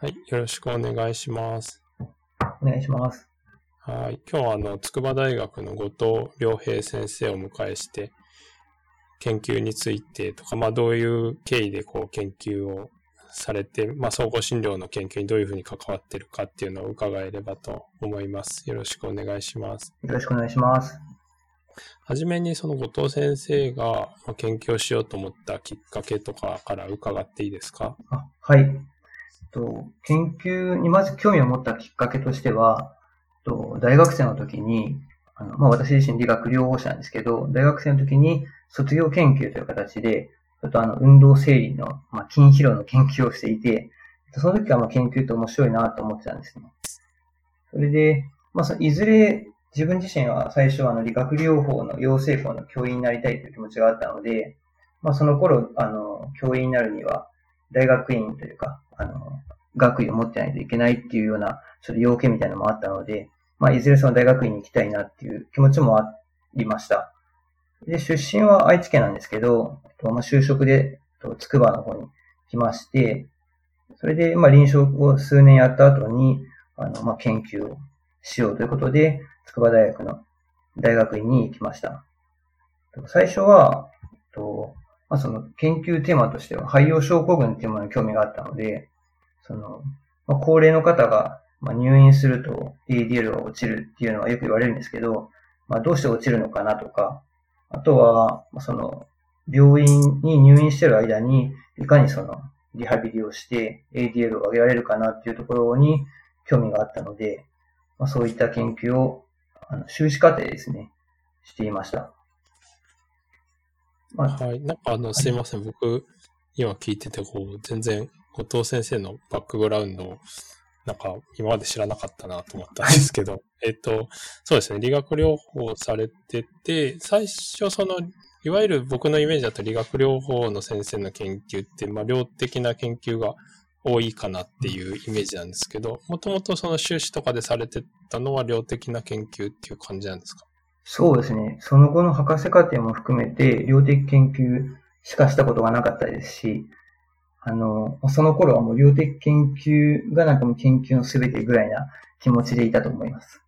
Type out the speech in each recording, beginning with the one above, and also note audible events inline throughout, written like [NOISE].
はい、よろしくお願いします。お願いします。はい、今日はあの、筑波大学の後藤良平先生をお迎えして、研究についてとか、まあどういう経緯でこう研究をされて、まあ総合診療の研究にどういうふうに関わっているかっていうのを伺えればと思います。よろしくお願いします。よろしくお願いします。はじめにその後藤先生がまあ研究をしようと思ったきっかけとかから伺っていいですか？あはい。と研究にまず興味を持ったきっかけとしては、と大学生の時に、あのまあ、私自身理学療法士なんですけど、大学生の時に卒業研究という形で、ちょっとあの運動整理の、まあ、筋疲労の研究をしていて、その時はまあ研究って面白いなと思ってたんですね。それで、まあ、いずれ自分自身は最初はあの理学療法の養成校の教員になりたいという気持ちがあったので、まあ、その頃、あの、教員になるには、大学院というか、あの、学位を持ってないといけないっていうような、ちょっと要件みたいなのもあったので、まあ、いずれその大学院に行きたいなっていう気持ちもありました。で、出身は愛知県なんですけど、まあ、就職で、と筑波の方に来まして、それで、まあ、臨床を数年やった後に、あの、まあ、研究をしようということで、筑波大学の大学院に行きました。最初は、とまあ、その研究テーマとしては、肺葉症候群っていうものに興味があったので、その、まあ、高齢の方が、まあ、入院すると ADL が落ちるっていうのはよく言われるんですけど、まあ、どうして落ちるのかなとか、あとは、その、病院に入院してる間に、いかにその、リハビリをして ADL を上げられるかなっていうところに興味があったので、まあ、そういった研究を、あの修士課程ですね、していました。まあ、はい。なんかあの、すいません。僕、今聞いてて、こう、全然、後藤先生のバックグラウンドを、なんか、今まで知らなかったなと思ったんですけど、[LAUGHS] えっと、そうですね。理学療法されてて、最初、その、いわゆる僕のイメージだと理学療法の先生の研究って、まあ、量的な研究が多いかなっていうイメージなんですけど、もともとその修士とかでされてたのは量的な研究っていう感じなんですか？そうですね。その後の博士課程も含めて、量的研究しかしたことがなかったですし、あの、その頃はもう量的研究がなんかもう研究のすべてぐらいな気持ちでいたと思います。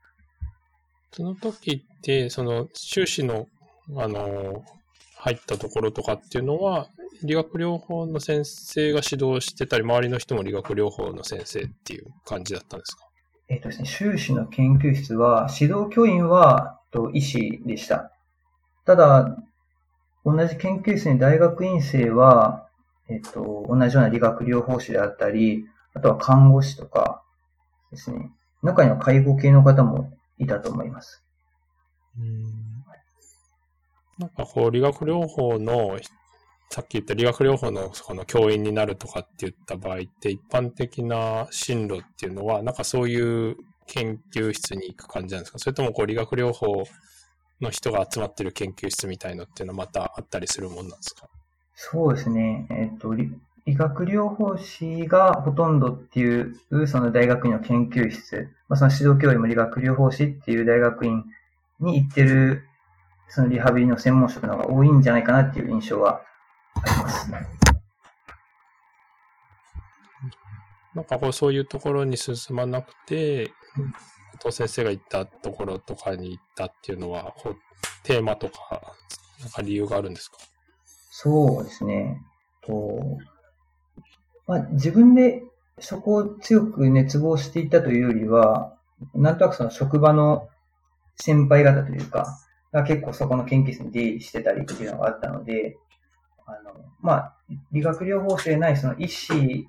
その時って、その修士の、あの、入ったところとかっていうのは、理学療法の先生が指導してたり、周りの人も理学療法の先生っていう感じだったんですか？えっ、とですね、修士の研究室は、指導教員は、と医師でした。ただ、同じ研究室に大学院生は、えっ、と、同じような理学療法士であったり、あとは看護師とかですね。中には介護系の方もいたと思います。うんなんかこう、理学療法の、さっき言った理学療法のこの教員になるとかって言った場合って、一般的な進路っていうのは、なんかそういう研究室に行く感じなんですか？それともこう、理学療法の人が集まってる研究室みたいのっていうのはまたあったりするもんなんですか？そうですね。えっ、と、理理学療法士がほとんどっていう、その大学院の研究室、まあ、その指導教員も理学療法士っていう大学院に行ってる、そのリハビリの専門職の方が多いんじゃないかなっていう印象はあります。なんかこう、そういうところに進まなくて、伊藤先生が行ったところとかに行ったっていうのは、こうテーマとか、なんか理由があるんですか？そうですね。とまあ、自分でそこを強く熱望していたというよりは、なんとなくその職場の先輩方というか、が結構そこの研究室に出入りしてたりっていうのがあったので、あの、まあ、理学療法士でないその医師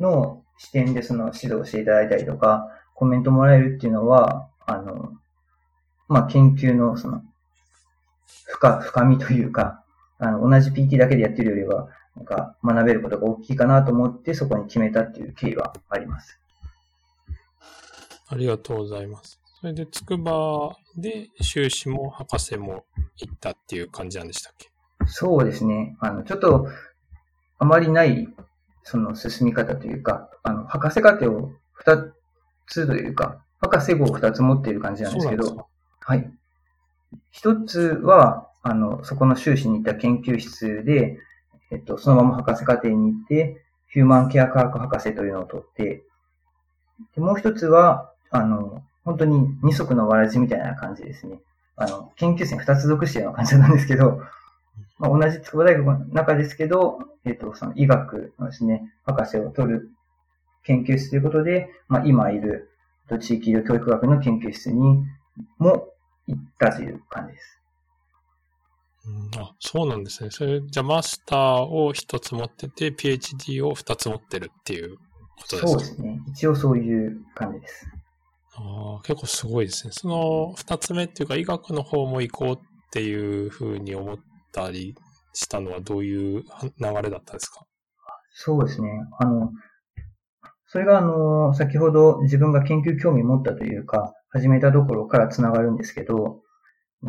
の視点でその指導していただいたりとか、コメントもらえるっていうのは、あの、まあ、研究のその、深、深みというか、あの、同じ PT だけでやってるよりは、なんか学べることが大きいかなと思ってそこに決めたっていう経緯はあります。ありがとうございます。それで、筑波で修士も博士も行ったっていう感じなんでしたっけ？そうですね。あの、ちょっと、あまりない、その進み方というか、あの、博士課程を二つというか、博士号を二つ持っている感じなんですけど、はい。一つは、あの、そこの修士に行った研究室で、えっと、そのまま博士課程に行って、ヒューマンケア科学博士というのを取って、でもう一つは、あの、本当に二足のわらじみたいな感じですね。あの、研究生に二つ属してるような感じなんですけど、まあ、同じ筑波大学の中ですけど、えっ、と、その医学のですね、博士を取る研究室ということで、まあ、今いると地域医療教育学の研究室にも行ったという感じです。うんあ、そうなんですね。それ、じゃあマスターを一つ持ってて、PhD を二つ持ってるっていうことですか？そうですね。一応そういう感じです。ああ、結構すごいですね。その二つ目っていうか、医学の方も行こうっていうふうに思ったりしたのはどういう流れだったんですか？そうですね。あの、それがあの、先ほど自分が研究興味持ったというか、始めたところからつながるんですけど、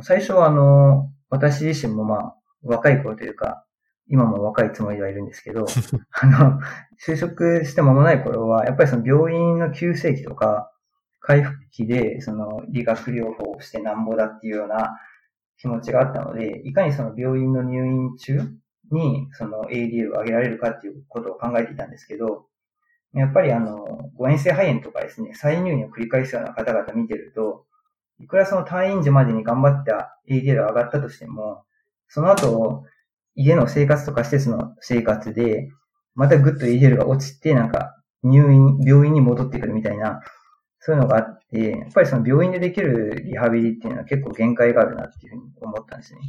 最初はあの、私自身もまあ、若い頃というか、今も若いつもりではいるんですけど、[LAUGHS] あの、就職して間もない頃は、やっぱりその病院の急性期とか、回復期で、その理学療法をしてなんぼだっていうような気持ちがあったので、いかにその病院の入院中に、その ADL を上げられるかっていうことを考えていたんですけど、やっぱりあの、誤嚥性肺炎とかですね、再入院を繰り返すような方々見てると、いくらその退院時までに頑張った ADL 上がったとしても、その後、家の生活とか施設の生活で、またぐっと ADL が落ちて、なんか入院、病院に戻ってくるみたいな、そういうのがあって、やっぱりその病院でできるリハビリっていうのは結構限界があるなっていうふうに思ったんですね。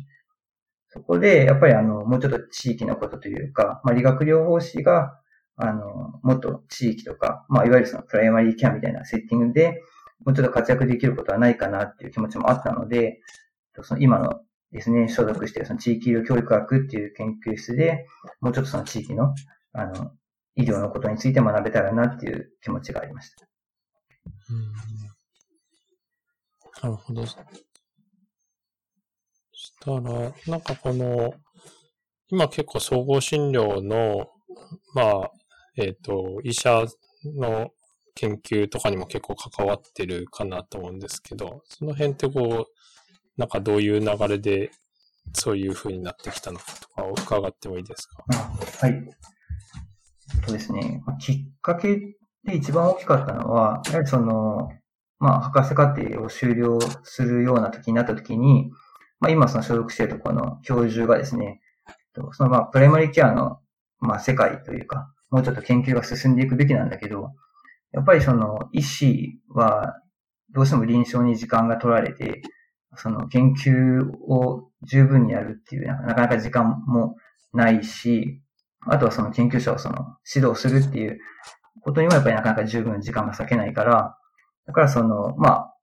そこで、やっぱりあの、もうちょっと地域のことというか、まあ理学療法士が、あの、もっと地域とか、まあいわゆるそのプライマリーケアみたいなセッティングで、もうちょっと活躍できることはないかなっていう気持ちもあったので、その今のですね、所属しているその地域医療教育学っていう研究室で、もうちょっとその地域の、あの、医療のことについて学べたらなっていう気持ちがありました。うんなるほど。そしたら、なんかこの、今結構総合診療の、まあ、えっ、と、医者の研究とかにも結構関わってるかなと思うんですけど、その辺ってこう、なんかどういう流れでそういう風になってきたのかとかを伺ってもいいですか？はい。そうですね。きっかけで一番大きかったのは、やはりその、まあ、博士課程を修了するような時になった時に、まあ、今その所属しているところの教授がですね、そのまあ、プライマリーケアの、まあ、世界というか、もうちょっと研究が進んでいくべきなんだけど、やっぱりその医師はどうしても臨床に時間が取られて、その研究を十分にやるっていう、なかなか時間もないし、あとはその研究者をその指導するっていうことにもやっぱりなかなか十分時間が割けないから、だからその、まあ、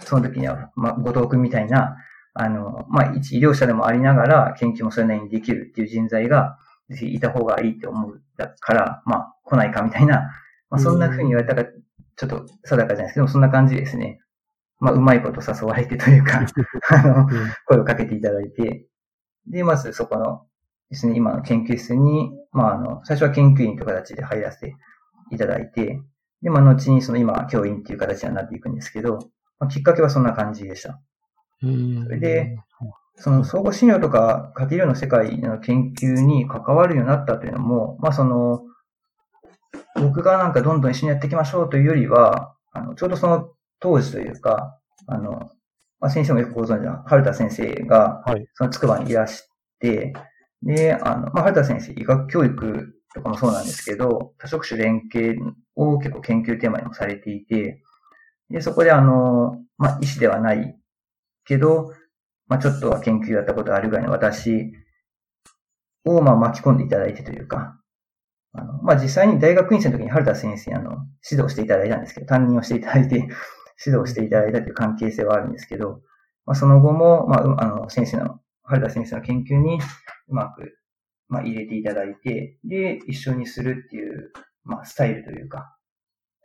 その時には、まあ、後藤君みたいな、あの、まあ、一医療者でもありながら研究もそれなりにできるっていう人材が、ぜひいた方がいいって思うだから、まあ、来ないかみたいな、まあ、そんな風に言われたか、ちょっと定かじゃないですけど、そんな感じですね。まあ、うまいこと誘われてというか、[LAUGHS] あの、声をかけていただいて、で、まずそこのですね、今の研究室に、まあ、あの、最初は研究員という形で入らせていただいて、で、まあ、後にその今、教員っていう形になっていくんですけど、まあ、きっかけはそんな感じでした。うんそれで、その総合診療とか家庭医療の世界の研究に関わるようになったというのも、まあその、僕がなんかどんどん一緒にやっていきましょうというよりは、あの、ちょうどその当時というか、あの、まあ、先生もよくご存知の春田先生が、はい。その筑波にいらして、で、あの、まあ、春田先生、医学教育とかもそうなんですけど、多職種連携を結構研究テーマにもされていて、で、そこであの、まあ、医師ではないけど、まあ、ちょっとは研究やったことあるぐらいの私を、まあ、巻き込んでいただいてというか、あの、まあ、実際に大学院生の時に春田先生にあの、指導していただいたんですけど、担任をしていただいて、[LAUGHS] 指導していただいたという関係性はあるんですけど、まあ、その後も、まあ、あの、先生の、春田先生の研究にうまく、まあ、入れていただいて、で、一緒にするっていう、まあ、スタイルというか、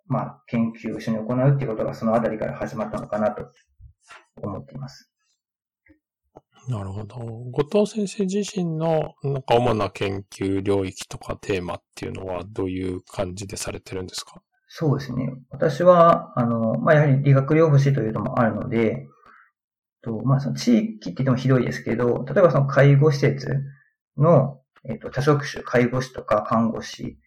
まあ、研究を一緒に行うっていうことがそのあたりから始まったのかなと思っています。なるほど。後藤先生自身の、なんか主な研究領域とかテーマっていうのはどういう感じでされてるんですか？そうですね。私は、あの、まあ、やはり理学療法士というのもあるので、とまあ、その地域って言っても広いですけど、例えばその介護施設の、えっと、多職種、介護士とか看護師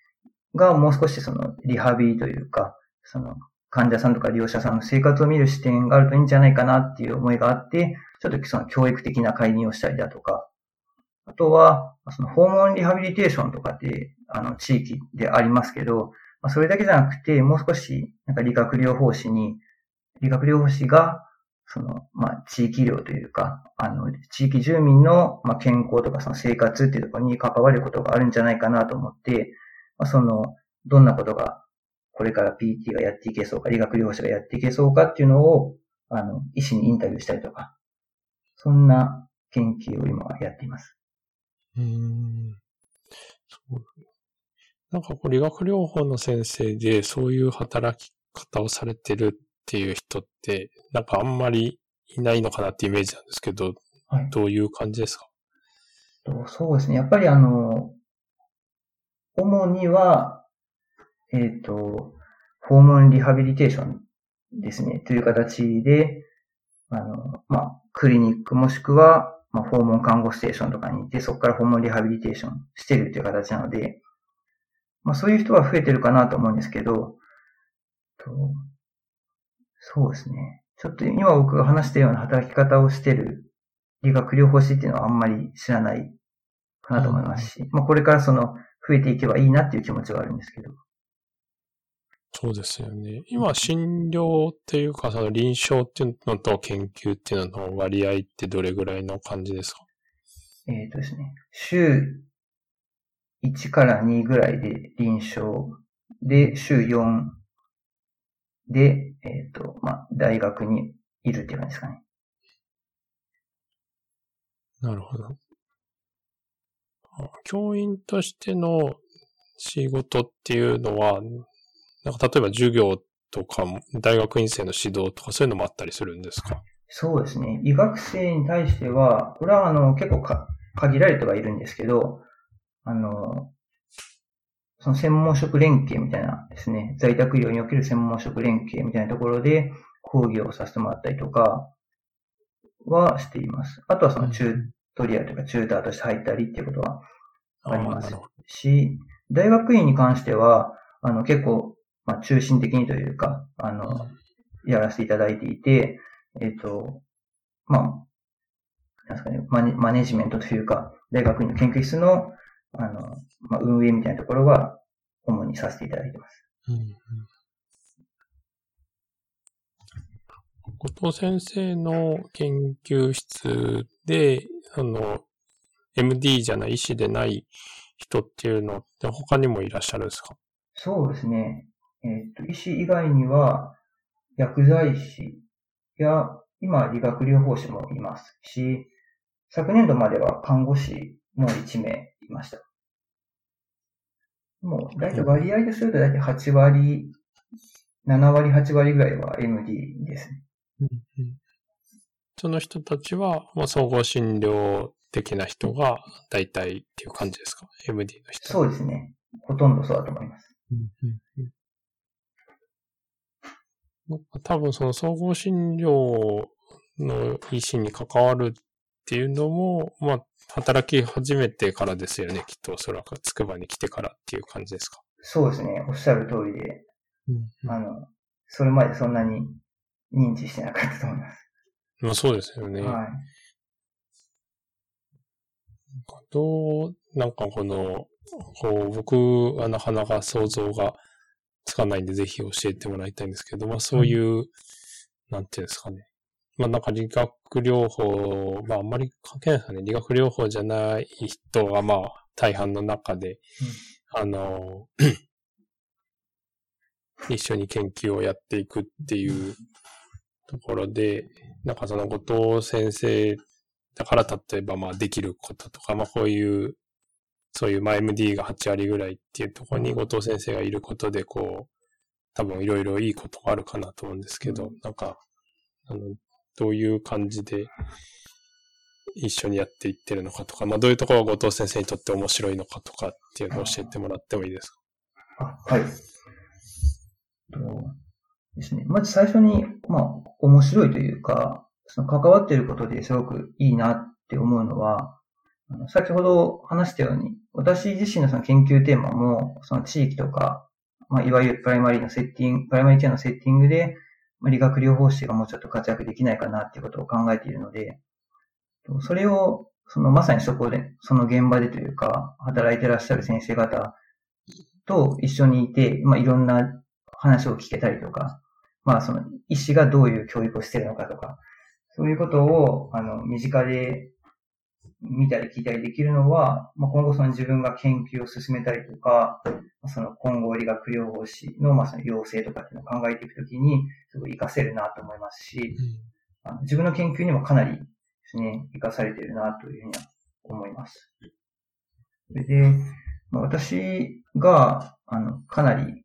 がもう少しそのリハビリというか、その患者さんとか利用者さんの生活を見る視点があるといいんじゃないかなっていう思いがあって、ちょっとその教育的な介入をしたりだとか、あとは、その訪問リハビリテーションとかって、あの、地域でありますけど、まあ、それだけじゃなくて、もう少し、なんか理学療法士に、理学療法士が、その、まあ、地域医療というか、あの、地域住民の、まあ、健康とかその生活っていうところに関わることがあるんじゃないかなと思って、まあ、その、どんなことが、これから PT がやっていけそうか、理学療法士がやっていけそうかっていうのを、あの、医師にインタビューしたりとか、そんな研究を今はやっています。うん。そう。なんかこう理学療法の先生でそういう働き方をされてるっていう人って、なんかあんまりいないのかなってイメージなんですけど、はい、どういう感じですか？そうですね。やっぱりあの、主には、えっ、ー、と、訪問リハビリテーションですね、という形で、あの、まあ、クリニックもしくは、まあ、訪問看護ステーションとかに行って、そこから訪問リハビリテーションしてるっていう形なので、まあ、そういう人は増えてるかなと思うんですけど、とそうですね。ちょっと今僕が話したような働き方をしてる理学療法士っていうのはあんまり知らないかなと思いますし、まあ、これからその増えていけばいいなっていう気持ちはあるんですけど。そうですよね。今、診療っていうか、その臨床っていうのと研究っていうのの割合ってどれぐらいの感じですか？えっ、ー、とですね。週1から2ぐらいで臨床で、週4で、えっ、ー、と、まあ、大学にいるっていう感じですかね。なるほど。教員としての仕事っていうのは、なんか例えば授業とか、大学院生の指導とかそういうのもあったりするんですか？そうですね。医学生に対しては、これはあの結構か限られてはいるんですけど、あの、その専門職連携みたいなですね、在宅医療における専門職連携みたいなところで講義をさせてもらったりとかはしています。あとはそのチュートリアルとかチューターとして入ったりっていうことはありますし、大学院に関しては、あの結構まあ、中心的にというか、あの、やらせていただいていて、えっ、ー、と、まあ、なんですかねマネ、マネジメントというか、大学院の研究室の、あの、まあ、運営みたいなところは、主にさせていただいてます。うんうん後藤先生の研究室で、あの、MD じゃない医師でない人っていうのって他にもいらっしゃるんですか？そうですね。えっ、と、医師以外には、薬剤師や、今、理学療法士もいますし、昨年度までは看護師も1名いました。もう、だいたい割合でするとだいたい8割、7割、8割ぐらいは MD ですね。その人たちは、もう総合診療的な人が大体っていう感じですか ?MD の人。そうですね。ほとんどそうだと思います。多分その総合診療の医師に関わるっていうのも、まあ、働き始めてからですよね、きっとおそらく、つくばに来てからっていう感じですか。そうですね、おっしゃる通りで、うん、あの、それまでそんなに認知してなかったと思います。まあそうですよね。はい。どう、なんかこの、こう、僕はなかなか想像がつかないんで、ぜひ教えてもらいたいんですけど、まあそういう、うん、なんていうんですかね。まあなんか理学療法、まああんまり関係ないですかね。理学療法じゃない人がまあ大半の中で、うん、あの、[CLEARS THROAT] 一緒に研究をやっていくっていうところで、なんかその後藤先生だから例えばまあできることとか、まあこういうそういう、まあ、MD が8割ぐらいっていうところに後藤先生がいることで、こう、多分いろいろいいことがあるかなと思うんですけど、なんか、あの、どういう感じで一緒にやっていってるのかとか、まあ、どういうところが後藤先生にとって面白いのかとかっていうのを教えてもらってもいいですか？あはい。ですね。まず最初に、まあ、面白いというか、その関わっていることですごくいいなって思うのは、先ほど話したように、私自身のその研究テーマも、その地域とか、まあ、いわゆるプライマリーのセッティング、プライマリーケアのセッティングで、理学療法士がもうちょっと活躍できないかなっていうことを考えているので、それを、そのまさにそこで、その現場でというか、働いてらっしゃる先生方と一緒にいて、まあ、いろんな話を聞けたりとか、まあ、その医師がどういう教育をしているのかとか、そういうことを、あの、身近で見たり聞いたりできるのは、まあ、今後その自分が研究を進めたりとか、その今後理学療法士の、まあ、その養成とかっていうのを考えていくときに、すごい活かせるなと思いますし、うん、あの自分の研究にもかなりですね、活かされているなというふうには思います。で、まあ、私が、あの、かなり、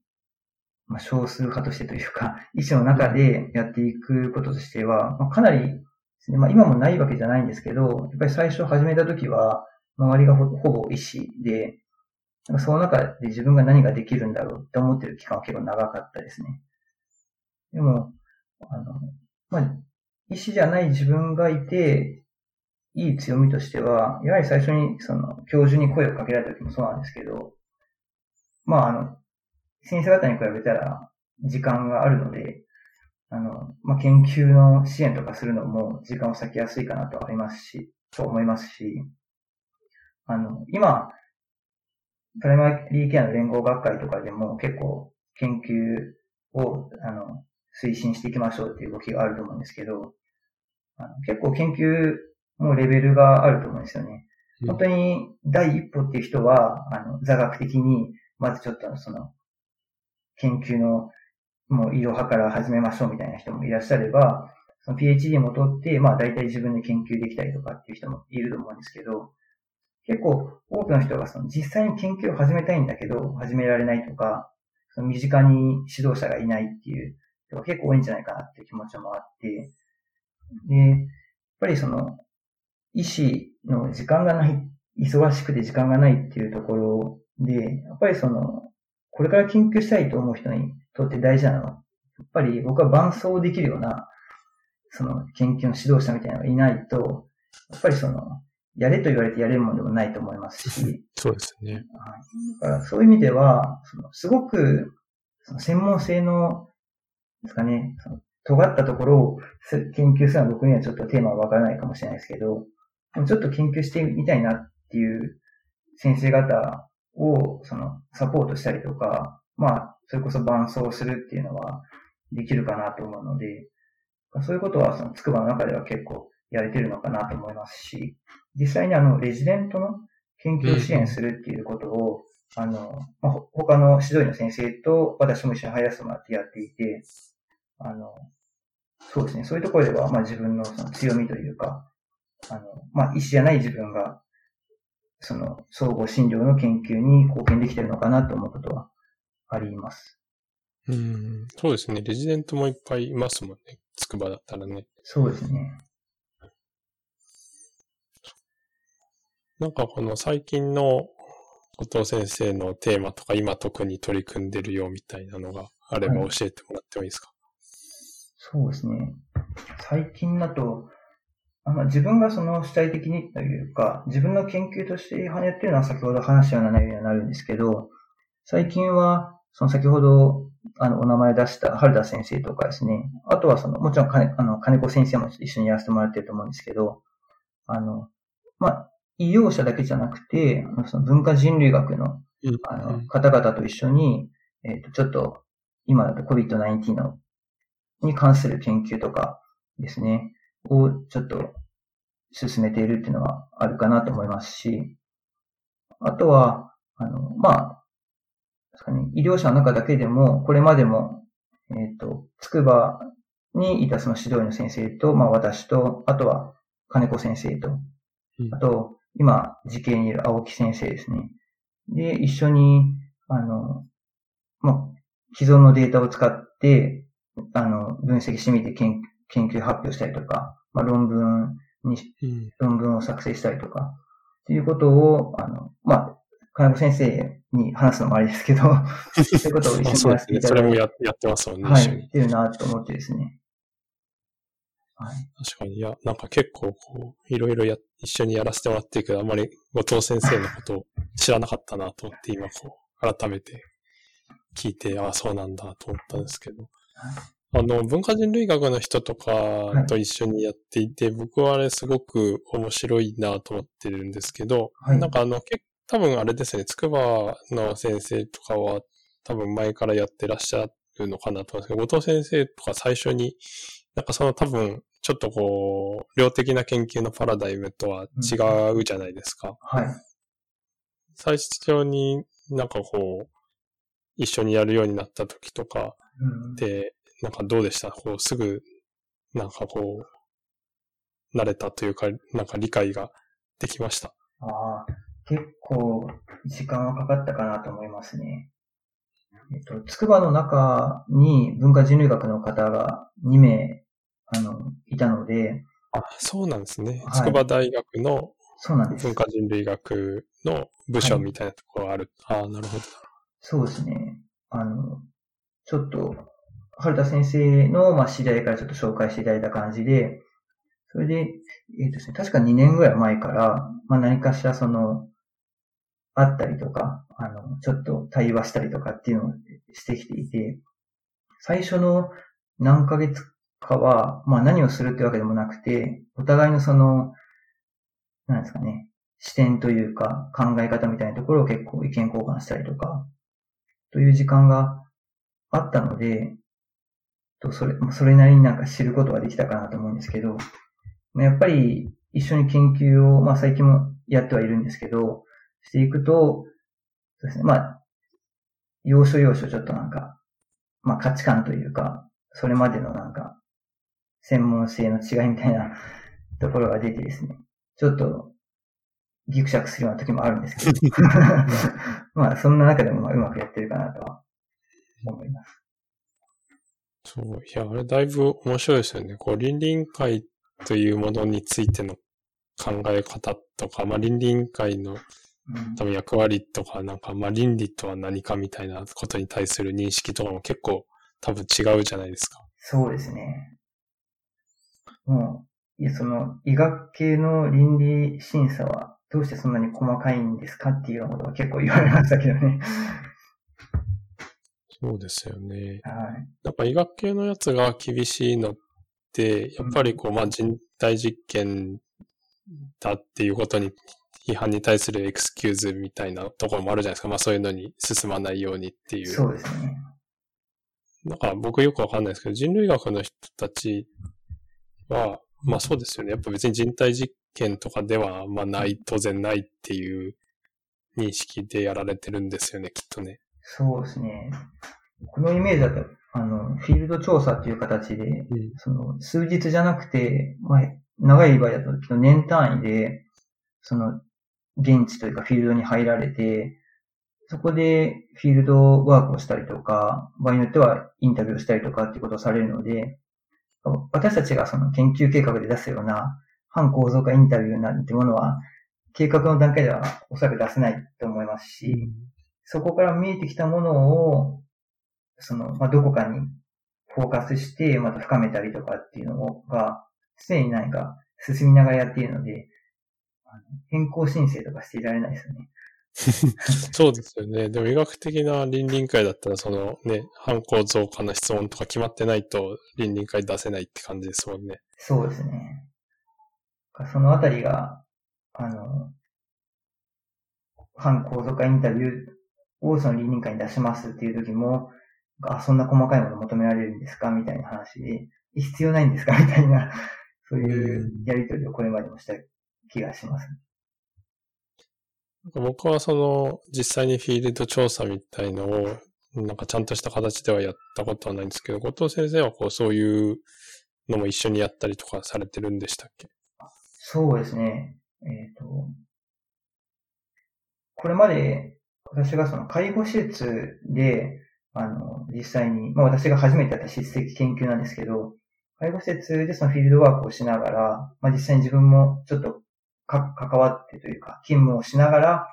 まあ、少数派としてというか、医師の中でやっていくこととしては、まあ、かなりですね、まあ、今もないわけじゃないんですけど、やっぱり最初始めた時は、周りがほぼ医師で、その中で自分が何ができるんだろうって思ってる期間は結構長かったですね。でも、あの、まあ、医師じゃない自分がいて、いい強みとしては、やはり最初にその教授に声をかけられた時もそうなんですけど、まああの、先生方に比べたら時間があるので、あの、まあ、研究の支援とかするのも時間を割きやすいかなとありますし、と思いますし、あの、今、プライマリーケアの連合学会とかでも結構研究を、あの、推進していきましょうっていう動きがあると思うんですけど、あの結構研究もレベルがあると思うんですよね。本当に第一歩っていう人は、あの、座学的に、まずちょっとその、研究のもう医療派から始めましょうみたいな人もいらっしゃれば、その PhD も取って、まあ大体自分で研究できたりとかっていう人もいると思うんですけど、結構多くの人がその実際に研究を始めたいんだけど、始められないとか、その身近に指導者がいないっていう人が結構多いんじゃないかなっていう気持ちもあって、で、やっぱりその、医師の時間がない、忙しくて時間がないっていうところで、やっぱりその、これから研究したいと思う人にとって大事なのは、やっぱり僕は伴走できるような、その研究の指導者みたいなのがいないと、やっぱりその、やれと言われてやれるものでもないと思いますし。そうですね。だからそういう意味では、そのすごく、その専門性の、ですかね、その尖ったところを研究するのは僕にはちょっとテーマはわからないかもしれないですけど、でもちょっと研究してみたいなっていう先生方を、その、サポートしたりとか、まあ、それこそ伴走するっていうのはできるかなと思うので、そういうことはその筑波の中では結構やれてるのかなと思いますし、実際にあの、レジデントの研究支援するっていうことを、あの、まあ、他の指導医の先生と私も一緒に入らせてもらってやっていて、あの、そうですね、そういうところでは、まあ自分のその強みというか、あの、まあ医師じゃない自分が、その、総合診療の研究に貢献できてるのかなと思うことはあります。うん、そうですね。レジデントもいっぱいいますもんね。筑波だったらね。そうですね。なんかこの最近の後藤先生のテーマとか今特に取り組んでるよみたいなのがあれば教えてもらってもいいですか、はい、そうですね。最近だと、あの自分がその主体的にというか、自分の研究としてやってるのは先ほど話したような内容にはなるんですけど、最近はその先ほど、あの、お名前出した春田先生とかですね。あとはその、もちろん金、あの、金子先生も一緒にやらせてもらってると思うんですけど、あの、まあ、医療者だけじゃなくて、その文化人類学の、あの、方々と一緒に、えっ、ー、と、ちょっと、今だと COVID-19 の、に関する研究とかですね、をちょっと進めているっていうのはあるかなと思いますし、あとは、あの、まあ、ですかね、医療者の中だけでも、これまでも、えっ、ー、と、つくばにいたその指導医の先生と、まあ私と、あとは金子先生と、あと、今、事件にいる青木先生ですね。で、一緒に、あの、まあ、既存のデータを使って、あの、分析してみて研研究発表したりとか、まあ、論文に、論文を作成したりとか、っていうことを、あの、まあ、金子先生に話すのもあれですけど、[LAUGHS] そういうことを一緒にやっていただいて。それもややってますもんね、はい。っていうなと思ってですね。はい。確かに、いや、なんか結構こう、いろいろや、一緒にやらせてもらってるけど、あんまり後藤先生のことを知らなかったなと思って、今こう、改めて聞いて、ああ、そうなんだと思ったんですけど。あの、文化人類学の人とかと一緒にやっていて、僕はあれすごく面白いなと思ってるんですけど、はいなんかあの、結多分あれですね、筑波の先生とかは多分前からやってらっしゃるのかなと思うんですけど、後藤先生とか最初に、なんかその多分、ちょっとこう、量的な研究のパラダイムとは違うじゃないですか。はい。最初になんかこう、一緒にやるようになった時とかうん、で、なんかどうでした？こう、すぐ、なんかこう、慣れたというか、なんか理解ができました？ああ、結構時間はかかったかなと思いますね。えっと、筑波の中に文化人類学の方が2名、あの、いたので、あ、そうなんですね。はい筑波大学のそうなんです文。化人類学の部署みたいなところがある。ああ、なるほど。そうですね。あの、ちょっと、春田先生の、まあ、知り合いからちょっと紹介していただいた感じで、それで、えっ、とですね、確か2年ぐらい前から、まあ、何かしらその、会ったりとか、あの、ちょっと対話したりとかっていうのをしてきていて、最初の何ヶ月かは、まあ何をするってわけでもなくて、お互いのその、なんですかね、視点というか考え方みたいなところを結構意見交換したりとか、という時間があったので、とそれ、それなりになんか知ることができたかなと思うんですけど、まあやっぱり一緒に研究を、まあ最近もやってはいるんですけど、していくと、そうですね、まあ、要所要所ちょっとなんか、まあ価値観というか、それまでのなんか、専門性の違いみたいなところが出てですね、ちょっとギクシャクするような時もあるんですけど、[LAUGHS] まあそんな中でもまあうまくやってるかなとは思います。そう。いや、あれだいぶ面白いですよね。こう、倫理委員会というものについての考え方とか、まあ、倫理委員会のうん多分役割とか、なんか、まあ、倫理とは何かみたいなことに対する認識とかも結構多分違うじゃないですか。そうですね。もう、いや、その、医学系の倫理審査は、どうしてそんなに細かいんですかっていうようなことが結構言われましたけどね。そうですよね。はい。なんか医学系のやつが厳しいのって、やっぱりこう、まあ、人体実験だっていうことに、批判に対するエクスキューズみたいなところもあるじゃないですか。まあそういうのに進まないようにっていう。そうですね。なんか僕よくわかんないですけど、人類学の人たちは、まあそうですよね。やっぱ別に人体実験とかでは、まあない、当然ないっていう認識でやられてるんですよね、きっとね。そうですね。このイメージだと、あの、フィールド調査っていう形で、うん。その、数日じゃなくて、まあ、長い場合だと年単位で、その、現地というかフィールドに入られて、そこでフィールドワークをしたりとか、場合によってはインタビューをしたりとかっていうことをされるので、私たちがその研究計画で出すような反構造化インタビューなんてものは、計画の段階ではおそらく出せないと思いますし、そこから見えてきたものを、その、まあ、どこかにフォーカスして、また深めたりとかっていうのが、常に何か進みながらやっているので、変更申請とかしていられないですよね。[LAUGHS] そうですよね。でも医学的な倫理委員会だったら、そのね、反構造化の質問とか決まってないと倫理委員会出せないって感じですもんね。そうですね。そのあたりが、あの、反構造化インタビューをその倫理委員会に出しますっていう時も、あ、そんな細かいもの求められるんですか？みたいな話。で、必要ないんですか？みたいな、そういうやりとりをこれまでもした気がします。僕はその実際にフィールド調査みたいのをなんかちゃんとした形ではやったことはないんですけど、後藤先生はこうそういうのも一緒にやったりとかされてるんでしたっけ？そうですね。えっ、と、これまで私がその介護施設で、あの、実際に、まあ私が初めてやった質的研究なんですけど、介護施設でそのフィールドワークをしながら、まあ実際に自分もちょっとか関わってというか、勤務をしながら、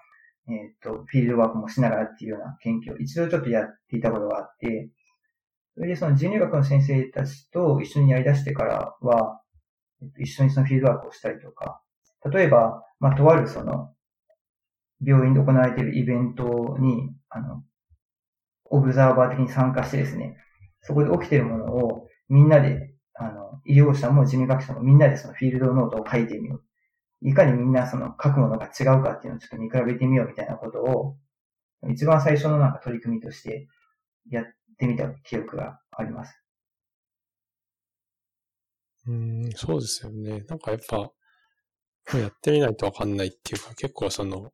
えっ、と、フィールドワークもしながらっていうような研究を一度ちょっとやっていたことがあって、それでその人類学の先生たちと一緒にやり出してからは、一緒にそのフィールドワークをしたりとか、例えば、まあ、とあるその、病院で行われているイベントに、あの、オブザーバー的に参加してですね、そこで起きているものをみんなで、あの、医療者も人類学者もみんなでそのフィールドノートを書いてみよう。いかにみんなその書くものが違うかっていうのをちょっと見比べてみようみたいなことを、一番最初のなんか取り組みとしてやってみた記憶があります。うん、そうですよね。なんかやっぱ、やってみないとわかんないっていうか、結構その、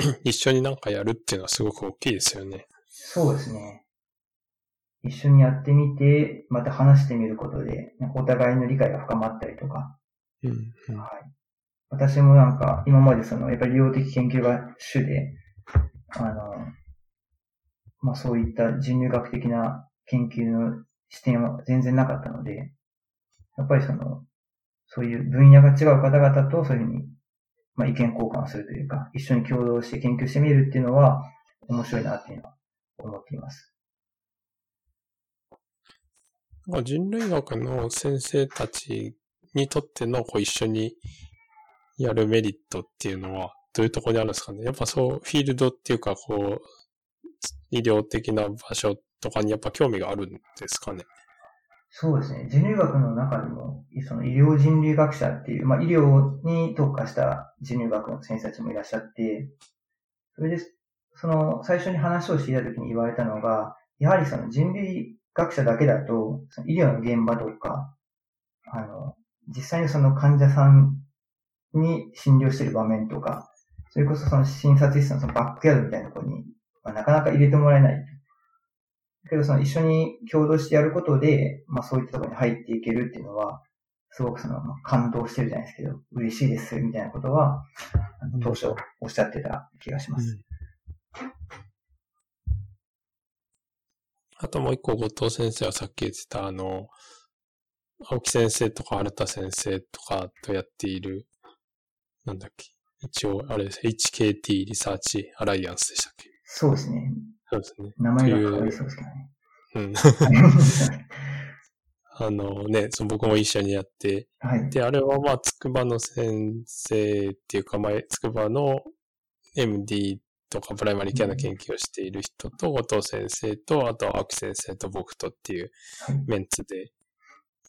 [CLEARS THROAT] 一緒になんかやるっていうのはすごく大きいですよね。そうですね。一緒にやってみて、また話してみることで、お互いの理解が深まったりとか。うん、うん、はい。私もなんか、今までその、やっぱり利用的研究が主で、あの、まあそういった人類学的な研究の視点は全然なかったので、やっぱりその、そういう分野が違う方々とそういうふうに、まあ意見交換をするというか、一緒に共同して研究してみるっていうのは面白いなっていうのは思っています。まあ人類学の先生たちにとってのこう一緒にやるメリットっていうのはどういうところにあるんですかねやっぱそう、フィールドっていうかこう、医療的な場所とかにやっぱ興味があるんですかねそうですね。人類学の中でも、その医療人類学者っていう、まあ医療に特化した人類学の先生たちもいらっしゃって、それで、その最初に話をしていた時に言われたのが、やはりその人類学者だけだと、その医療の現場とか、あの、実際にその患者さんに診療している場面とか、それこそその診察室のそのバックヤードみたいなところに、まあ、なかなか入れてもらえない。けどその一緒に共同してやることで、まあそういったところに入っていけるっていうのは、すごくその、まあ、感動してるじゃないですけど、嬉しいですみたいなことは、当初おっしゃってた気がします。うんあともう一個、後藤先生はさっき言ってた、あの、青木先生とか新田先生とかとやっている、なんだっけ。一応、あれです。HKT リサーチアライアンスでしたっけ？そうですね。そうですね。名前が変わりそうですけどね。うん。[LAUGHS] あのね、その僕も一緒にやって、はい、で、あれはまあ、つくばの先生っていうか、まあ、つくばの MD とかプライマリーケアの研究をしている人と、後藤先生と、あと青木先生と僕とっていうメンツで、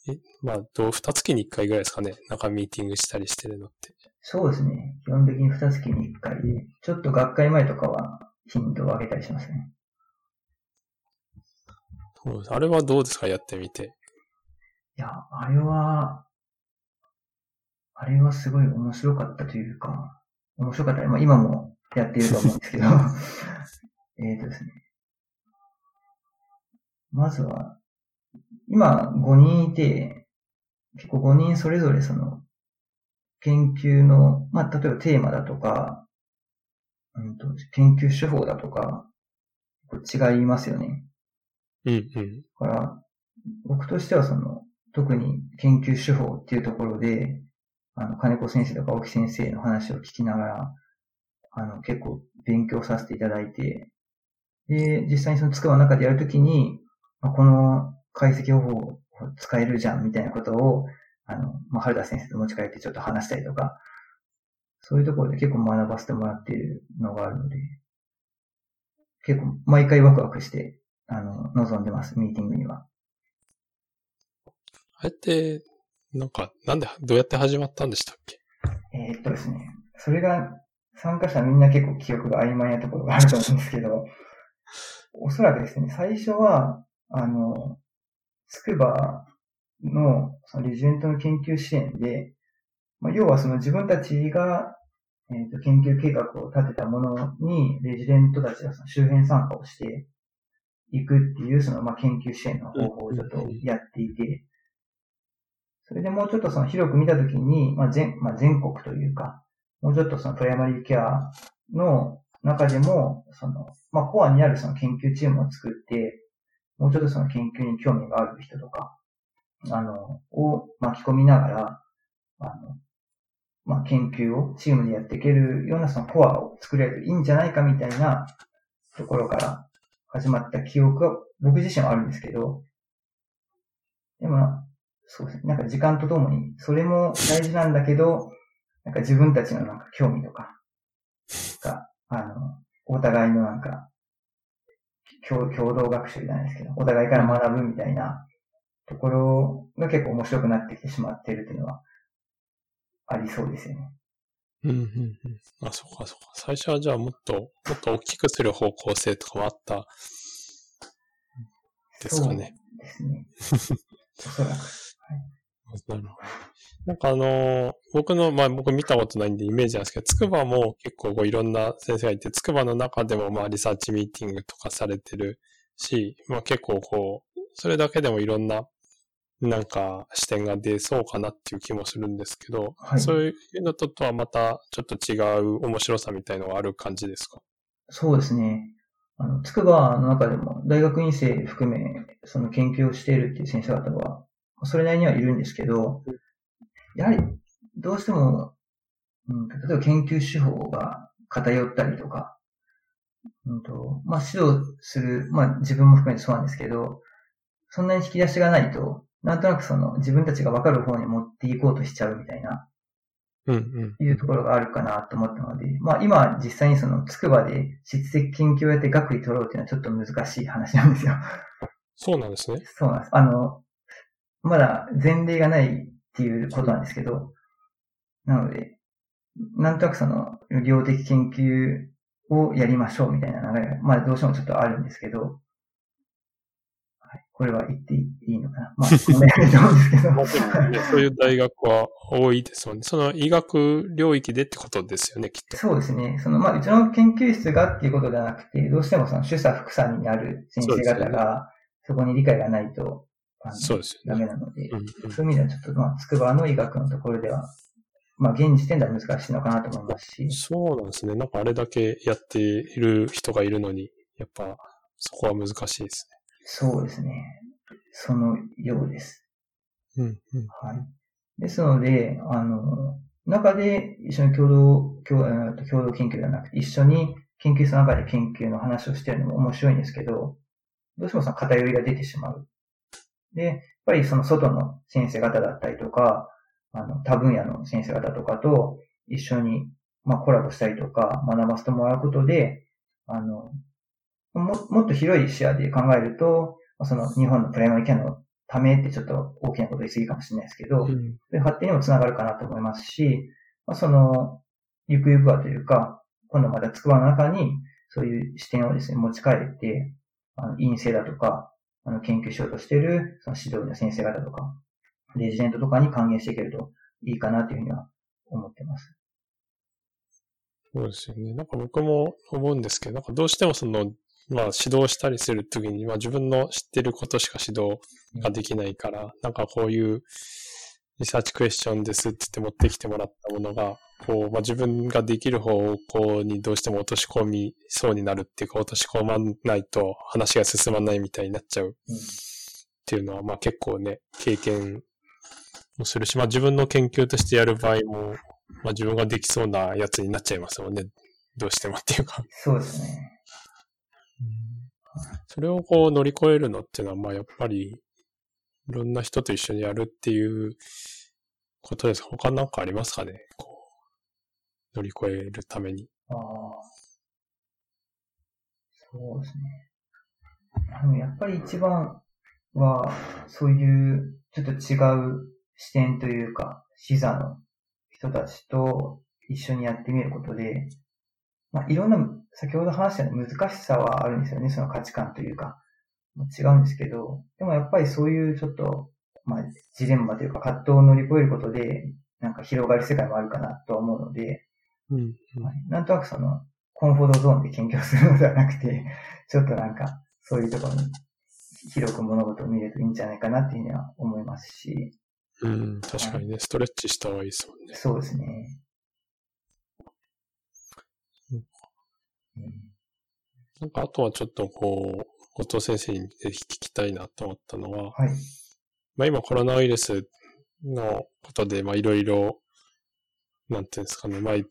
えまあ、どう、二月に一回ぐらいですかね、なんかミーティングしたりしてるのって。そうですね。基本的に二月に一回で、ちょっと学会前とかは頻度を上げたりしますね。そうです。あれはどうですか？やってみて。いや、あれは、あれはすごい面白かったというか、面白かった。まあ、今もやっていると思うんですけど、[LAUGHS] えっとですね。まずは、今5人いて、結構5人それぞれその、研究の、まあ、例えばテーマだとか、うんと、研究手法だとか、違いますよね。うんうん。だから、僕としてはその、特に研究手法っていうところで、あの、金子先生とか青木先生の話を聞きながら、あの、結構勉強させていただいて、で、実際にそのつくばの中でやるときに、まあ、この解析方法を使えるじゃんみたいなことを、あの、まあ、春田先生と持ち帰ってちょっと話したりとか、そういうところで結構学ばせてもらっているのがあるので、結構毎回ワクワクして、あの、望んでます、ミーティングには。あれって、なんか、なんで、どうやって始まったんでしたっけ？えー、っとですね、それが参加者みんな結構記憶が曖昧なところがあると思うんですけど、おそらくですね、最初は、あの、つくばのそのレジェントの研究支援で、まあ、要はその自分たちが、えーと、研究計画を立てたものに、レジデントたちがその周辺参加をしていくっていう、そのまあ研究支援の方法をちょっとやっていて、それでもうちょっとその広く見たときに、まあ全、まあ、全国というか、もうちょっとそのプライマリケアの中でも、その、まあ、コアにあるその研究チームを作って、もうちょっとその研究に興味がある人とか、あの、を巻き込みながら、あの、まあ、研究をチームでやっていけるようなそのコアを作れるといいんじゃないかみたいなところから始まった記憶は僕自身はあるんですけど、でも、そうですね。なんか時間とともに、それも大事なんだけど、なんか自分たちのなんか興味とか、が、あの、お互いのなんか、共共同学習じゃないですけど、お互いから学ぶみたいなところが結構面白くなってきてしまっているっていうのは、ありそうですよね。うんうんうん。あ、そっかそっか。最初はじゃあもっと、もっと大きくする方向性とかもあった、ですかね。そうですね。[LAUGHS] おそらく。なるほど。なんかあのー僕の、まあ僕見たことないんでイメージなんですけど、つくばも結構こういろんな先生がいて、つくばの中でもまあリサーチミーティングとかされてるし、まあ結構こう、それだけでもいろんななんか視点が出そうかなっていう気もするんですけど、はい。そういうのととはまたちょっと違う面白さみたいのがある感じですか？そうですね。あの、筑波の中でも大学院生含め、その研究をしているっていう先生方は、それなりにはいるんですけど、やはり、どうしても、うん、例えば研究手法が偏ったりとか、うんと、まあ、指導する、まあ、自分も含めてそうなんですけど、そんなに引き出しがないと、なんとなくその自分たちが分かる方に持っていこうとしちゃうみたいな、うんうん。いうところがあるかなと思ったので、まあ今実際にその筑波で質的研究をやって学位取ろうっていうのはちょっと難しい話なんですよ。そうなんですね。そうなんです。あの、まだ前例がないっていうことなんですけど、なので、なんとなくその量的研究をやりましょうみたいな流れが、まあどうしてもちょっとあるんですけど、はい、これは言っていいのかなまあ、そういう大学は多いですよね。その医学領域でってことですよね、きっと。そうですね。その、まあ、うちの研究室がっていうことではなくて、どうしてもその主査副査になる先生方が、そこに理解がないと、そうですよね。ダメなので、うんうんそういう意味ではちょっと、まあ、筑波の医学のところでは、まあ、現時点では難しいのかなと思いますし、そうなんですね。なんかあれだけやっている人がいるのに、やっぱそこは難しいですそうですね。そのようです。ね。うんうん。はい。ですので、あの、中で一緒に共同、共共同研究ではなくて、一緒に研究室の中で研究の話をしてるのも面白いんですけど、どうしてもその偏りが出てしまう。で、やっぱりその外の先生方だったりとか、あの、多分野の先生方とかと一緒に、まあ、コラボしたりとか、学ばせてもらうことで、あの、も、もっと広い視野で考えると、まあその日本のプライマリキャンのためってちょっと大きなこと言い過ぎかもしれないですけど、うんで発展にもつながるかなと思いますし、まあ、その、ゆくゆくはというか、今度また筑波の中に、そういう視点をですね、持ち帰って、あの、院生だとか、あの、研究しようとしている、その指導の先生方とか、レジデントとかに還元していけるといいかなというふうには思ってます。そうですよね。なんか僕も思うんですけど、なんかどうしてもその、まあ指導したりするときに、まあ自分の知ってることしか指導ができないから、なんかこういうリサーチクエスチョンですって言って持ってきてもらったものが、こう、まあ自分ができる方向にどうしても落とし込みそうになるっていうか、落とし込まないと話が進まないみたいになっちゃうっていうのは、まあ結構ね、経験もするし、まあ自分の研究としてやる場合も、まあ自分ができそうなやつになっちゃいますもんね。どうしてもっていうか。そうですね。それをこう乗り越えるのっていうのは、まあやっぱり、いろんな人と一緒にやるっていうことです。他なんかありますかね？こう、乗り越えるために。ああ。そうですね。あのやっぱり一番は、そういうちょっと違う視点というか、視座の人たちと一緒にやってみることで、まあ、いろんな、先ほど話したような難しさはあるんですよね、その価値観というか。違うんですけど、でもやっぱりそういうちょっと、まあ、ジレンマというか葛藤を乗り越えることで、なんか広がる世界もあるかなとは思うので、うん。はいなんとなくその、コンフォートゾーンで研究するのではなくて、[LAUGHS] ちょっとなんか、そういうところに広く物事を見るといいんじゃないかなっていうふうには思いますし、うん、確かにね、ストレッチした方がいいですもんね。そうですね。うんうんなんかあとはちょっとこう、後藤先生にぜひ聞きたいなと思ったのは、はい。まあ今コロナウイルスのことで、まあいろいろ、なんていうんですかね、まあ、例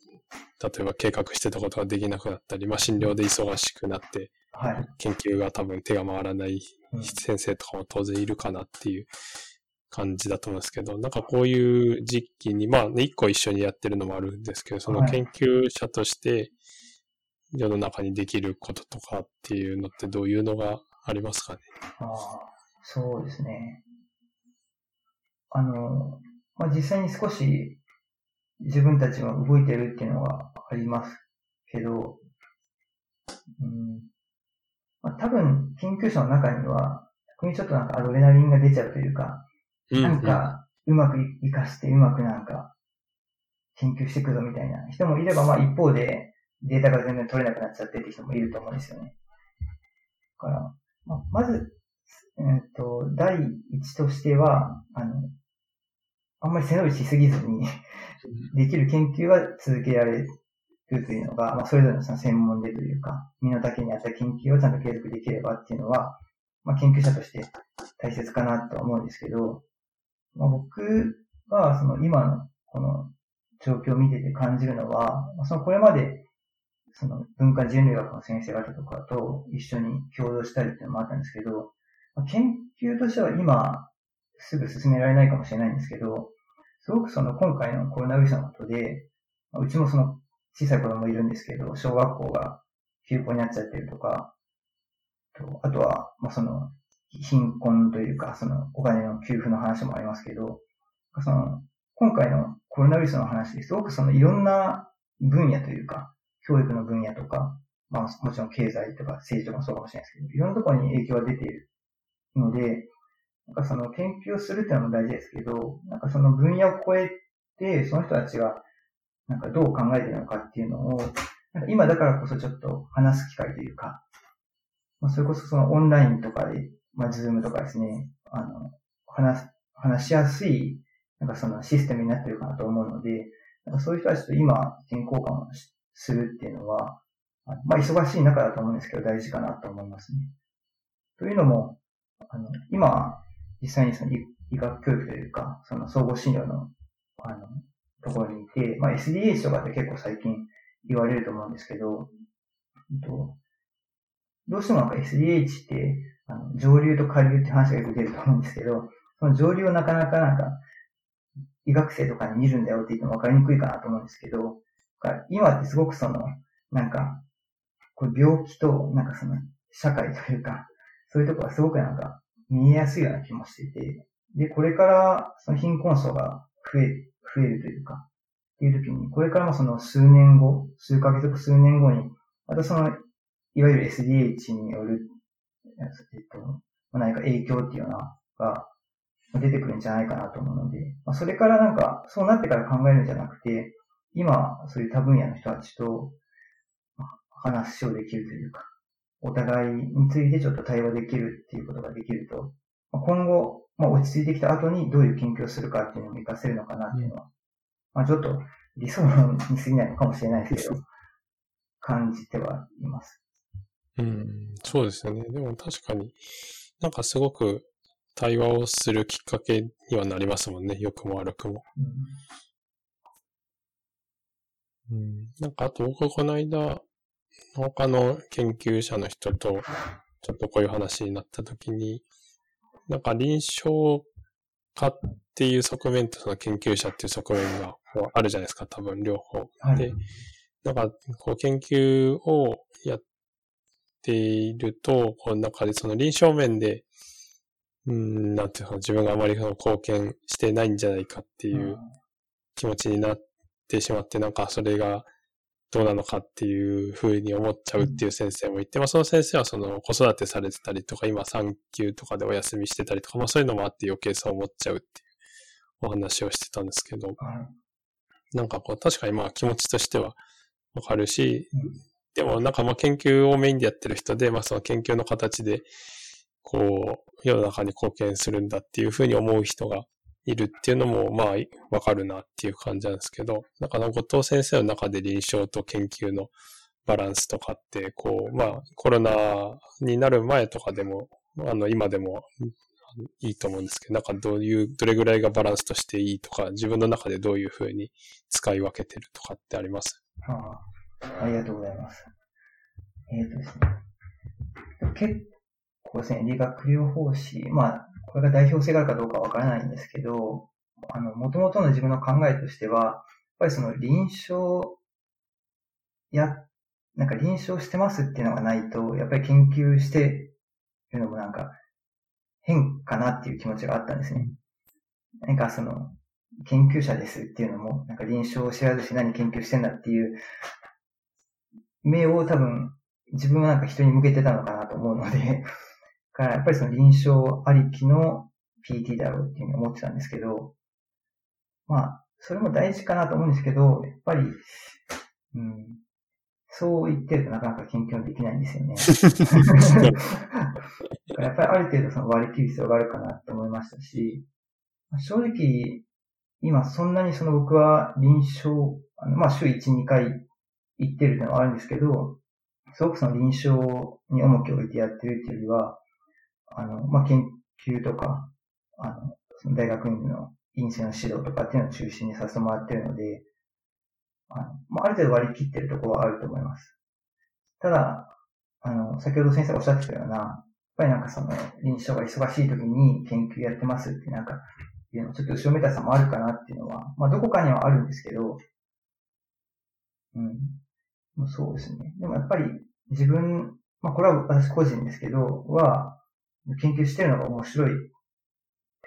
えば計画してたことができなくなったり、まあ診療で忙しくなって、はい。研究が多分手が回らないうん先生とかも当然いるかなっていう感じだと思うんですけど、なんかこういう時期に、まあね、一個一緒にやってるのもあるんですけど、その研究者として世の中にできることとかっていうのってどういうのがありますかね？ああ、そうですね。あの、まあ、実際に少し自分たちが動いてるっていうのはありますけど、うん。まあ、多分研究者の中には、逆にちょっとなんかアドレナリンが出ちゃうというか、なんかうまく活かしてうまくなんか研究していくぞみたいな人もいれば、まあ一方でデータが全然取れなくなっちゃってって人もいると思うんですよね。だから、まあ、まず、えっ、ー、と、第一としては、あの、あんまり背伸びしすぎずにできる研究は続けられるというのが、まあ、それぞれのその専門でというか、身の丈に合った研究をちゃんと継続できればっていうのは、まあ、研究者として大切かなとは思うんですけど、まあ、僕はその今のこの状況を見てて感じるのは、そのこれまでその文化人類学の先生方とかと一緒に共同したりっていうのもあったんですけど、研究としては今すぐ進められないかもしれないんですけど、すごくその今回のコロナウイルスのことで、うちもその小さい子供いるんですけど、小学校が休校になっちゃってるとか、とあとは、まあ、その貧困というか、そのお金の給付の話もありますけど、その今回のコロナウイルスの話ですごくそのいろんな分野というか、教育の分野とか、まあもちろん経済とか政治とかもそうかもしれないですけど、いろんなところに影響が出ているので、なんかその研究をするっていうのも大事ですけど、なんかその分野を超えて、その人たちがなんかどう考えてるのかっていうのを、なんか今だからこそちょっと話す機会というか、まあ、それこそそのオンラインとかで、まあ、ズームとかですね、あの、話す、話しやすい、なんかそのシステムになってるかなと思うので、なんかそういう人たちと今、健康感をしするっていうのは、まあ、忙しい中だと思うんですけど、大事かなと思いますね。というのも、あの、今、実際にその医学教育というか、その総合診療の、あの、ところにいて、まあ、SDH とかって結構最近言われると思うんですけど、どうしてもなんか SDH って、あの上流と下流って話がよく出ると思うんですけど、その上流をなかなかなんか、医学生とかに見るんだよって言っても分かりにくいかなと思うんですけど、今ってすごくその、なんか、これ病気と、なんかその、社会というか、そういうところがすごくなんか、見えやすいような気もしていて、で、これからその貧困層が増え、増えるというか、っていう時に、これからもその数年後、数ヶ月後、数年後に、またその、いわゆる SDH による、えっと、何か影響っていうような、が出てくるんじゃないかなと思うので、まあ、それからなんか、そうなってから考えるんじゃなくて、今、そういう多分野の人たちと話をできるというか、お互いについてちょっと対話できるっていうことができると、今後、まあ、落ち着いてきた後にどういう研究をするかっていうのも活かせるのかなっていうのは、まあ、ちょっと理想に過ぎないのかもしれないですけど、[LAUGHS] 感じてはいます。うん、そうですよね。でも確かに、なんかすごく対話をするきっかけにはなりますもんね。良くも悪くも。うん、うん、なんかあと僕この間、他の研究者の人と、ちょっとこういう話になった時に、なんか臨床家っていう側面とその研究者っていう側面があるじゃないですか、多分両方。はい、で、なんかこう研究をやっていると、この中でその臨床面で、うん、なんていうの、自分があまりその貢献してないんじゃないかっていう気持ちになってしまって、なんかそれがどうなのかっていうふうに思っちゃうっていう先生もいて、まあその先生はその子育てされてたりとか、今産休とかでお休みしてたりとか、まあそういうのもあって余計そう思っちゃうっていうお話をしてたんですけど、なんかこう確かにまあ気持ちとしてはわかるし、でもなんかまあ研究をメインでやってる人で、まあその研究の形で、こう、世の中に貢献するんだっていうふうに思う人がいるっていうのも、まあ、わかるなっていう感じなんですけど、だから後藤先生の中で臨床と研究のバランスとかって、こう、まあ、コロナになる前とかでも、あの、今でもいいと思うんですけど、なんかどういう、どれぐらいがバランスとしていいとか、自分の中でどういうふうに使い分けてるとかってあります？ああ、ありがとうございます。えっ、ー、とですね。結構ですね、理学療法士、まあ、これが代表性があるかどうかわからないんですけど、あの、元々の自分の考えとしては、やっぱりその臨床や、なんか臨床してますっていうのがないと、やっぱり研究してるのもなんか変かなっていう気持ちがあったんですね。なんかその、研究者ですっていうのも、なんか臨床を知らずし何研究してんだっていう目を多分自分はなんか人に向けてたのかなと思うので、からやっぱりその臨床ありきの PT だろうっていうふうに思ってたんですけど、まあ、それも大事かなと思うんですけど、やっぱり、うん、そう言ってるとなかなか研究できないんですよね。[LAUGHS] やっぱりある程度その割り切る必要があるかなと思いましたし、正直、今そんなにその僕は臨床、あのまあ週1、2回行ってるっていうのはあるんですけど、すごくその臨床に重きを置いてやってるっていうよりは、あの、まあ、研究とか、あの、その大学院の院生の指導とかっていうのを中心にさせてもらってるので、あの、まあ、ある程度割り切ってるところはあると思います。ただ、あの、先ほど先生がおっしゃってたような、やっぱりなんかその、臨床が忙しい時に研究やってますってなんか、いうのちょっと後ろめたさもあるかなっていうのは、まあどこかにはあるんですけど、うん。そうですね。でもやっぱり自分、まあこれは私個人ですけど、は、研究してるのが面白い、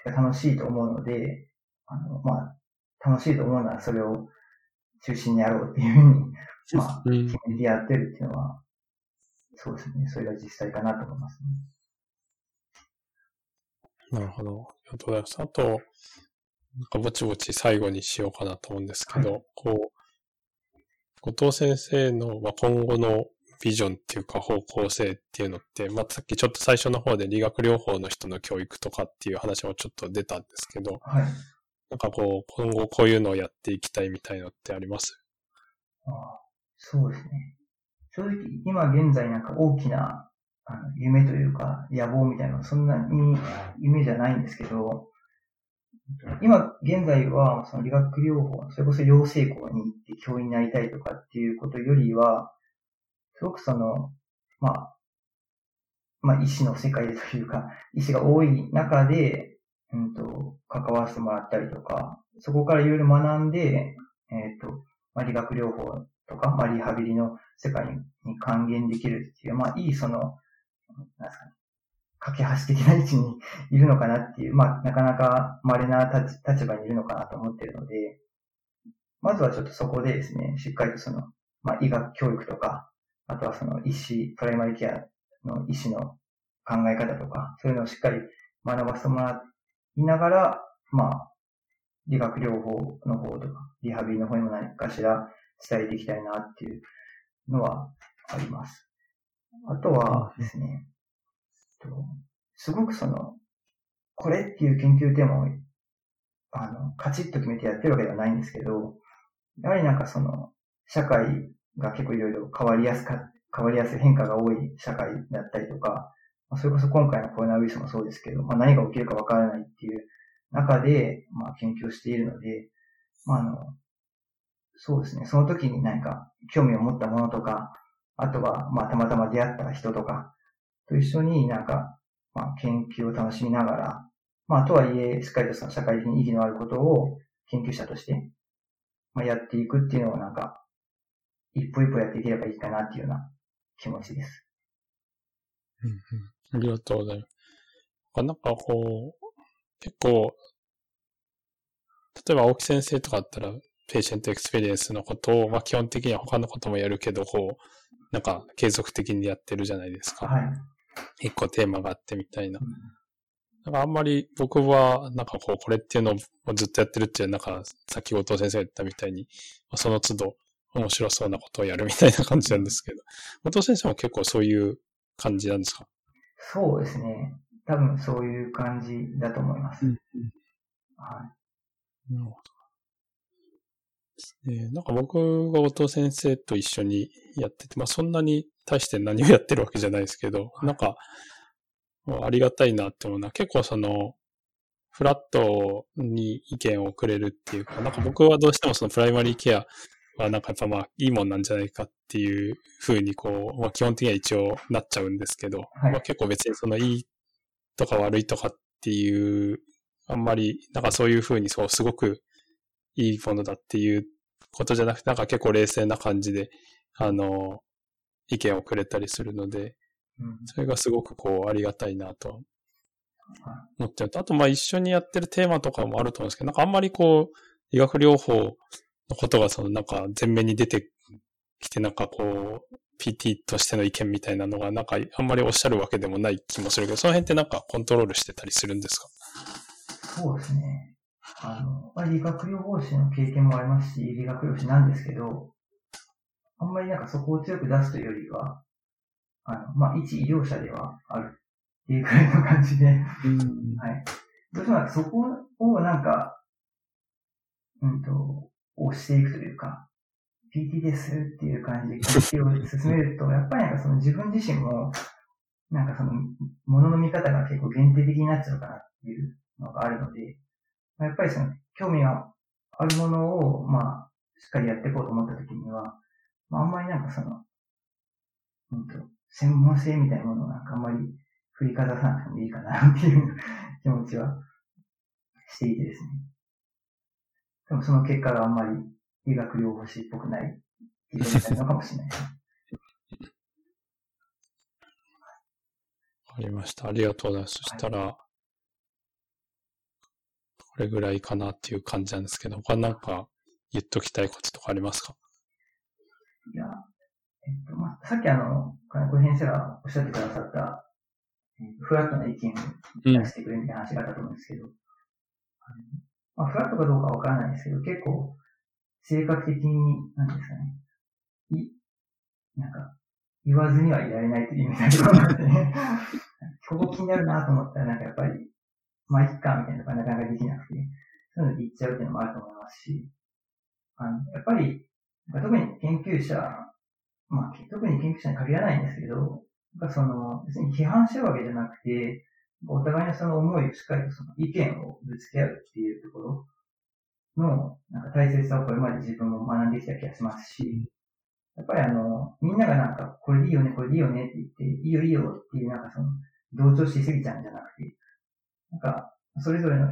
楽しいと思うので、あの、まあ、楽しいと思うならそれを中心にやろうっていうふうに、まあ、決めてやってるっていうのは、そうですね。それが実際かなと思いますね。なるほど。ありがとうございます。あと、なんかぼちぼち最後にしようかなと思うんですけど、はい、こう、後藤先生の、まあ、今後のビジョンっていうか方向性っていうのって、まあ、さっきちょっと最初の方で理学療法の人の教育とかっていう話もちょっと出たんですけど、はい、なんかこう、今後こういうのをやっていきたいみたいのってあります？ああそうですね。正直、今現在なんか大きなあの夢というか野望みたいなのはそんなに夢じゃないんですけど、今現在はその理学療法、それこそ養成校に行って教員になりたいとかっていうことよりは、すごくその、まあ、まあ、医師の世界というか、医師が多い中で、うんと、関わらせてもらったりとか、そこからいろいろ学んで、えっ、ー、と、まあ、理学療法とか、まあ、リハビリの世界に還元できるっていう、まあ、いいその、なんですかね、架け橋的な位置に [LAUGHS] いるのかなっていう、まあ、なかなか稀な立場にいるのかなと思っているので、まずはちょっとそこでですね、しっかりとその、まあ、医学教育とか、あとはその医師、プライマリケアの医師の考え方とか、そういうのをしっかり学ばせてもらいながら、まあ、理学療法の方とか、リハビリの方にも何かしら伝えていきたいなっていうのはあります。あとはですね、すごくその、これっていう研究テーマを、あの、カチッと決めてやってるわけではないんですけど、やはりなんかその、社会が結構いろいろ変わりやすか、変わりやすい変化が多い社会だったりとか、まあ、それこそ今回のコロナウイルスもそうですけど、まあ、何が起きるかわからないっていう中で、まあ、研究しているので、まあ、あの、そうですね、その時に何か興味を持ったものとか、あとは、まあ、たまたま出会った人とかと一緒になんか、まあ、研究を楽しみながら、まあ、とはいえ、しっかりとその社会的に意義のあることを研究者として、まあ、やっていくっていうのをなんか、一歩一歩やっていければいいかなっていうような気持ちです。うんうん。ありがとうございます。なんかこう、結構、例えば青木先生とかだったら、 patient experience のことを、まあ基本的には他のこともやるけど、こう、なんか継続的にやってるじゃないですか。はい。一個テーマがあってみたいな。なんかあんまり僕は、なんかこう、これっていうのをずっとやってるっていう、なんか、さっき後藤先生が言ったみたいに、その都度面白そうなことをやるみたいな感じなんですけど、[LAUGHS] 後藤先生も結構そういう感じなんですか？そうですね。多分そういう感じだと思います。うん、はい。なるほど。ね、なんか僕が後藤先生と一緒にやってて、まあそんなに対して何をやってるわけじゃないですけど、なんか、ありがたいなって思うのは、結構その、フラットに意見をくれるっていうか、なんか僕はどうしてもそのプライマリーケアはなんかやっぱまあいいもんなんじゃないかっていうふうにこう、まあ基本的には一応なっちゃうんですけど、はい、まあ結構別にそのいいとか悪いとかっっていう、あんまり、なんかそういうふうにそう、すごくいいものだっていうことじゃなくて、なんか結構冷静な感じで、あの、意見をくれたりするので、うん。それがすごくこう、ありがたいなと思っちゃうと。あと、まあ一緒にやってるテーマとかもあると思うんですけど、なんかあんまりこう、医学療法のことがそのなんか前面に出てきて、なんかこう、PT としての意見みたいなのが、なんかあんまりおっしゃるわけでもない気もするけど、その辺ってなんかコントロールしてたりするんですか？そうですね。あの、まあ、理学療法士の経験もありますし、理学療師なんですけど、あんまりなんかそこを強く出すというよりは、あの、まあ、一医療者ではあるっていうくらいの感じで、はい。どうしてもそこをなんか、うんと、押していくというか、PT ですっていう感じで研究を進めると、やっぱりなんかその自分自身も、なんかその、ものの見方が結構限定的になっちゃうかなっていうのがあるので、やっぱりその、興味があるものを、まあ、しっかりやっていこうと思った時には、まあ、あんまりなんかその、うんと、専門性みたいなものをなんかあんまり振りかざさなくてもいいかなっていう気持ちはしていてですね。でもその結果があんまり医学療法士っぽくない？っていなるのかもしれない。[LAUGHS] わかりました。ありがとうございます。そしたら、これぐらいかなっていう感じなんですけど、他なんか言っときたいこととかありますか？いや、えっと、まあ、さっきあの、金子先生がおっしゃってくださった、えっとフラットな意見をうん出してくれみたいな話があったと思うんですけど、あのまあ、フラットかどうかわからないですけど、結構、性格的に、なんですかね、い、なんか、言わずにはいられないという意味なところがあってね、[LAUGHS] ここ気になるなと思ったら、なんかやっぱり、まあ、いっか、みたいなのがなかなかできなくて、そういうので言っちゃうっていうのもあると思いますし、あの、やっぱり、特に研究者、まあ、特に研究者に限らないんですけど、その、別に批判してるわけじゃなくて、お互いのその思いをしっかりとその意見をぶつけ合うっていうところの、なんか大切さをこれまで自分も学んできた気がしますし、やっぱりあの、みんながなんか、これでいいよね、これでいいよねって言って、いいよいいよっていうなんかその、同調しすぎちゃうんじゃなくて、なんか、それぞれの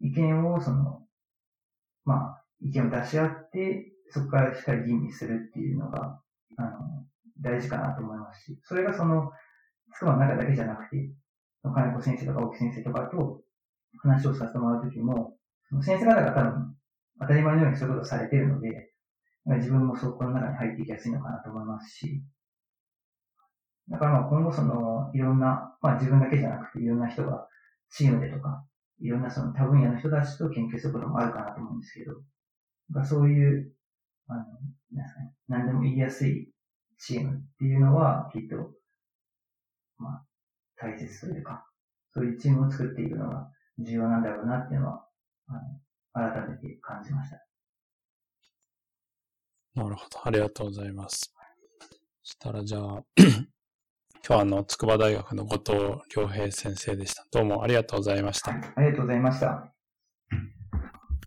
意見をその、まあ、意見を出し合って、そこからしっかり吟味するっていうのが、あの、大事かなと思いますし、それがその、妻の中だけじゃなくて、金子先生とか青木先生とかと話をさせてもらうときも、その先生方が多分当たり前のようにそういうことをされているので、自分もそこの中に入っていきやすいのかなと思いますし、だからまあ今後そのいろんな、まあ自分だけじゃなくていろんな人がチームでとか、いろんなその多分野の人たちと研究することもあるかなと思うんですけど、なんかそういう、あの、なんですかね、何でも言いやすいチームっていうのはきっと、まあ大切というか、そういうチームを作っていくのが重要なんだろうなっていうのは、あの改めて感じました。なるほど。ありがとうございます。そしたらじゃあ、[CLEARS THROAT] 今日はあの、筑波大学の後藤良平先生でした。どうもありがとうございました。はい、ありがとうございました。